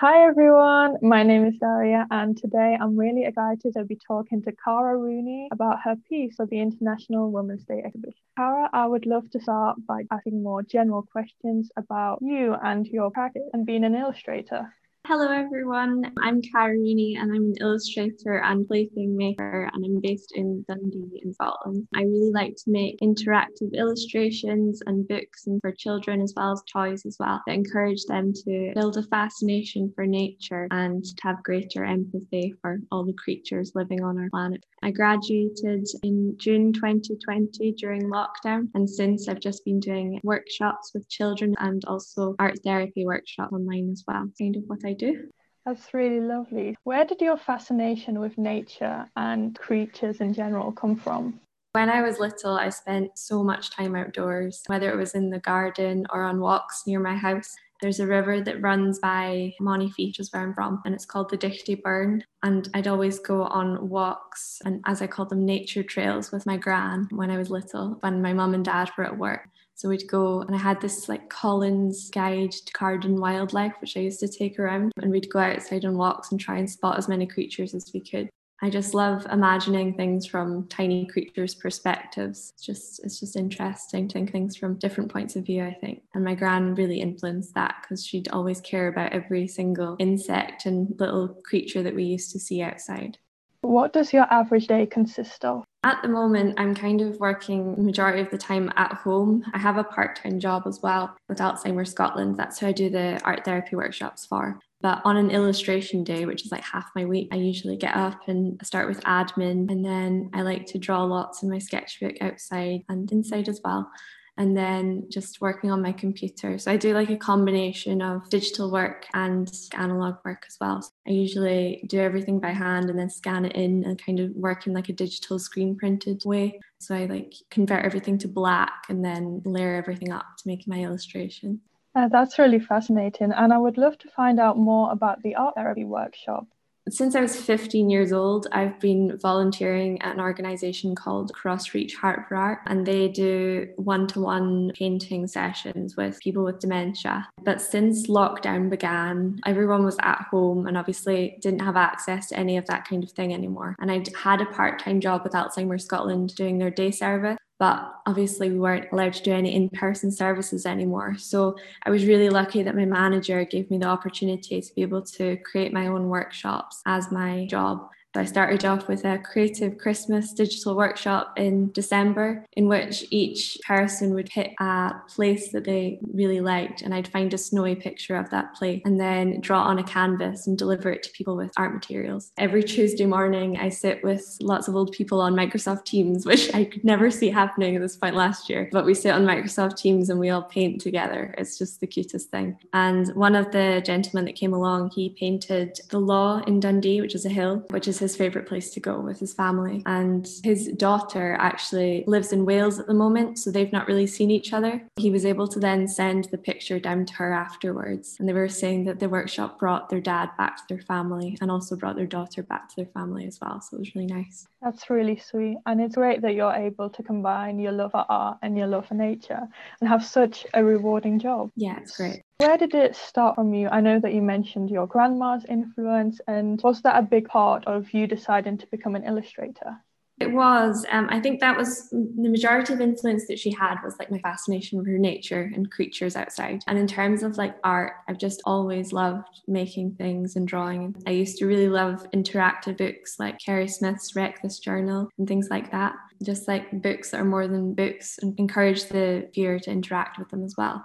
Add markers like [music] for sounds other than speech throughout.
Hi everyone, my name is Daria, and today I'm really excited to be talking to Cara Rooney about her piece for the International Women's Day exhibition. Cara, I would love to start by asking more general questions about you and your practice and being an illustrator. Hello everyone, I'm Rooney and I'm an illustrator and plaything maker and I'm based in Dundee in Scotland. I really like to make interactive illustrations and books and for children as well as toys as well that encourage them to build a fascination for nature and to have greater empathy for all the creatures living on our planet. I graduated in June 2020 during lockdown and since I've just been doing workshops with children and also art therapy workshops online as well. Kind of what I do. That's really lovely. Where did your fascination with nature and creatures in general come from? When I was little, I spent so much time outdoors, whether it was in the garden or on walks near my house. There's a river that runs by Monifieth, which is where I'm from, and it's called the Dighty Burn. And I'd always go on walks and, as I call them, nature trails with my gran when I was little, when my mum and dad were at work. So we'd go, and I had this like Collins guide to garden wildlife, which I used to take around, and we'd go outside on walks and try and spot as many creatures as we could. I just love imagining things from tiny creatures' perspectives. It's just it's just interesting to think things from different points of view, I think. And my gran really influenced that because she'd always care about every single insect and little creature that we used to see outside. What does your average day consist of? At the moment, I'm kind of working majority of the time at home. I have a part time job as well with Alzheimer's Scotland. That's who I do the art therapy workshops for. But on an illustration day, which is like half my week, I usually get up and start with admin. And then I like to draw lots in my sketchbook outside and inside as well and then just working on my computer. So I do like a combination of digital work and analog work as well. So I usually do everything by hand and then scan it in and kind of work in like a digital screen printed way. So I like convert everything to black and then layer everything up to make my illustration. Uh, that's really fascinating. And I would love to find out more about the art therapy workshop since I was 15 years old, I've been volunteering at an organization called Crossreach Heart for Art, and they do one to one painting sessions with people with dementia. But since lockdown began, everyone was at home and obviously didn't have access to any of that kind of thing anymore. And I'd had a part time job with Alzheimer's Scotland doing their day service but obviously we weren't allowed to do any in-person services anymore. So i was really lucky that my manager gave me the opportunity to be able to create my own workshops as my job I started off with a creative Christmas digital workshop in December, in which each person would pick a place that they really liked, and I'd find a snowy picture of that place and then draw on a canvas and deliver it to people with art materials. Every Tuesday morning, I sit with lots of old people on Microsoft Teams, [laughs] which I could never see happening at this point last year. But we sit on Microsoft Teams and we all paint together. It's just the cutest thing. And one of the gentlemen that came along, he painted the law in Dundee, which is a hill, which is his favorite place to go with his family. And his daughter actually lives in Wales at the moment, so they've not really seen each other. He was able to then send the picture down to her afterwards. And they were saying that the workshop brought their dad back to their family and also brought their daughter back to their family as well. So it was really nice. That's really sweet. And it's great that you're able to combine your love for art and your love for nature and have such a rewarding job. Yeah, it's great. Where did it start from you? I know that you mentioned your grandma's influence, and was that a big part of you deciding to become an illustrator? It was. Um, I think that was the majority of influence that she had was like my fascination for nature and creatures outside. And in terms of like art, I've just always loved making things and drawing. I used to really love interactive books like Keri Smith's Wreck This Journal and things like that. Just like books that are more than books and encourage the viewer to interact with them as well.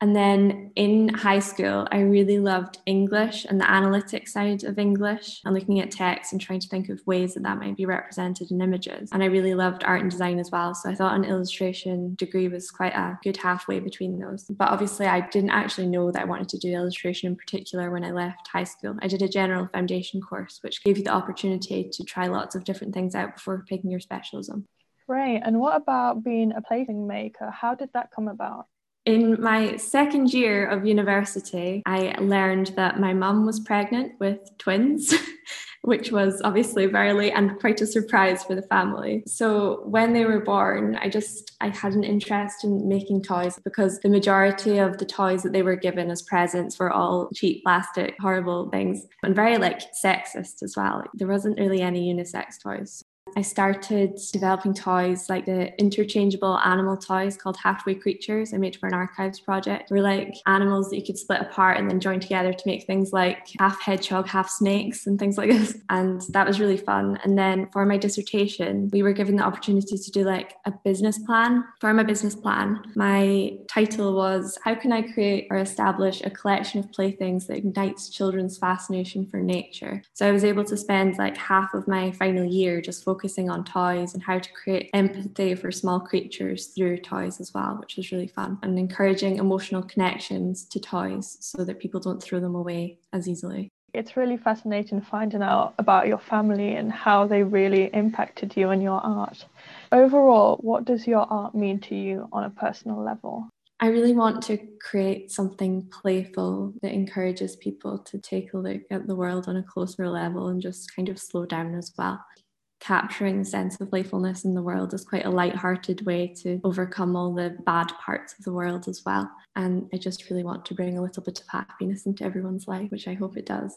And then in high school, I really loved English and the analytic side of English and looking at text and trying to think of ways that that might be represented in images. And I really loved art and design as well. So I thought an illustration degree was quite a good halfway between those. But obviously, I didn't actually know that I wanted to do illustration in particular when I left high school. I did a general foundation course, which gave you the opportunity to try lots of different things out before picking your specialism. Great. And what about being a plaything maker? How did that come about? In my second year of university, I learned that my mum was pregnant with twins. [laughs] which was obviously very late and quite a surprise for the family. So when they were born, I just I had an interest in making toys because the majority of the toys that they were given as presents were all cheap plastic, horrible things, and very like sexist as well. There wasn't really any unisex toys. I started developing toys like the interchangeable animal toys called Halfway Creatures I made for an archives project. They were like animals that you could split apart and then join together to make things like half hedgehog, half snakes and things like this. [laughs] And that was really fun. And then for my dissertation, we were given the opportunity to do like a business plan. For my business plan, my title was How can I create or establish a collection of playthings that ignites children's fascination for nature? So I was able to spend like half of my final year just focusing focusing on toys and how to create empathy for small creatures through toys as well, which was really fun, and encouraging emotional connections to toys so that people don't throw them away as easily. It's really fascinating finding out about your family and how they really impacted you and your art. Overall, what does your art mean to you on a personal level? I really want to create something playful that encourages people to take a look at the world on a closer level and just kind of slow down as well capturing the sense of playfulness in the world is quite a light-hearted way to overcome all the bad parts of the world as well. And I just really want to bring a little bit of happiness into everyone's life, which I hope it does.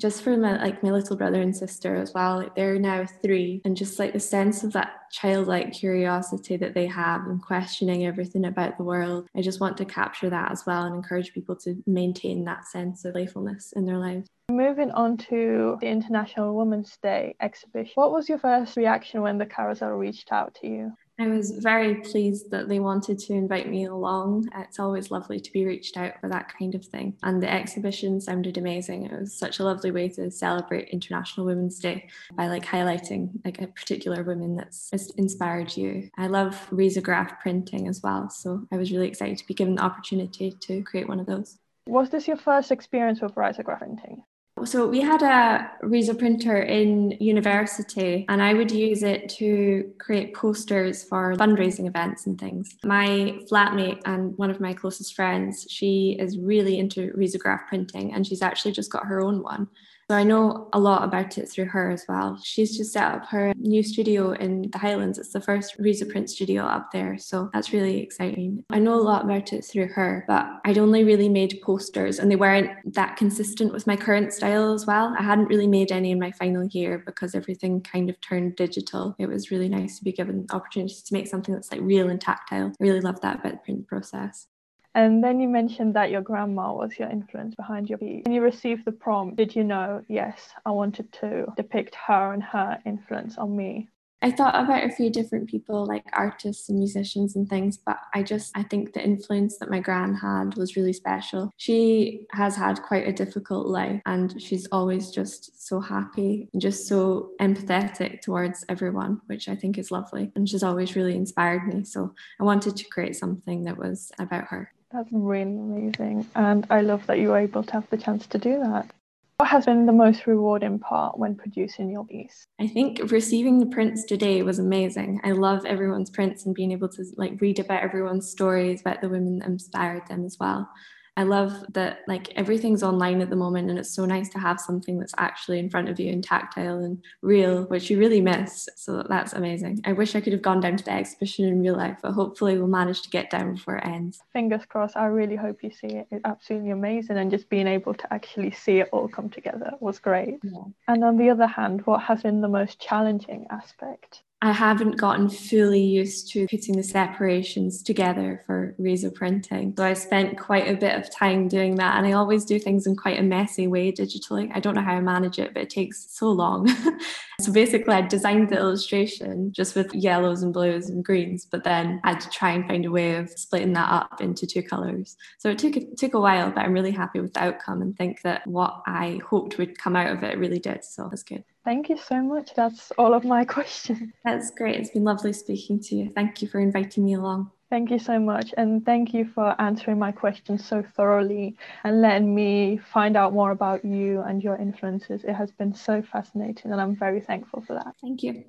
Just for my like my little brother and sister as well, like they're now three, and just like the sense of that childlike curiosity that they have and questioning everything about the world. I just want to capture that as well and encourage people to maintain that sense of playfulness in their lives. Moving on to the International Women's Day exhibition, what was your first reaction when the carousel reached out to you? I was very pleased that they wanted to invite me along. It's always lovely to be reached out for that kind of thing. And the exhibition sounded amazing. It was such a lovely way to celebrate International Women's Day by like highlighting like a particular woman that's inspired you. I love risograph printing as well. So I was really excited to be given the opportunity to create one of those. Was this your first experience with risograph printing? So we had a Riso printer in university and I would use it to create posters for fundraising events and things. My flatmate and one of my closest friends, she is really into risograph printing and she's actually just got her own one. So I know a lot about it through her as well. She's just set up her new studio in the Highlands. It's the first Riso print studio up there. So that's really exciting. I know a lot about it through her, but I'd only really made posters and they weren't that consistent with my current style as well. I hadn't really made any in my final year because everything kind of turned digital. It was really nice to be given the opportunity to make something that's like real and tactile. I really love that about the print process. And then you mentioned that your grandma was your influence behind your piece. When you received the prompt, did you know, yes, I wanted to depict her and her influence on me? I thought about a few different people, like artists and musicians and things, but I just I think the influence that my gran had was really special. She has had quite a difficult life and she's always just so happy and just so empathetic towards everyone, which I think is lovely. And she's always really inspired me. So I wanted to create something that was about her. That's really amazing. And I love that you were able to have the chance to do that. What has been the most rewarding part when producing your piece? I think receiving the prints today was amazing. I love everyone's prints and being able to like read about everyone's stories about the women that inspired them as well. I love that like everything's online at the moment and it's so nice to have something that's actually in front of you and tactile and real, which you really miss. So that's amazing. I wish I could have gone down to the exhibition in real life, but hopefully we'll manage to get down before it ends. Fingers crossed. I really hope you see it. It's absolutely amazing and just being able to actually see it all come together was great. Yeah. And on the other hand, what has been the most challenging aspect? I haven't gotten fully used to putting the separations together for riso printing. So I spent quite a bit of time doing that. And I always do things in quite a messy way digitally. I don't know how I manage it, but it takes so long. [laughs] so basically, I designed the illustration just with yellows and blues and greens, but then I had to try and find a way of splitting that up into two colours. So it took, it took a while, but I'm really happy with the outcome and think that what I hoped would come out of it really did. So that's good. Thank you so much. That's all of my [laughs] questions. That's great. It's been lovely speaking to you. Thank you for inviting me along. Thank you so much. And thank you for answering my questions so thoroughly and letting me find out more about you and your influences. It has been so fascinating, and I'm very thankful for that. Thank you.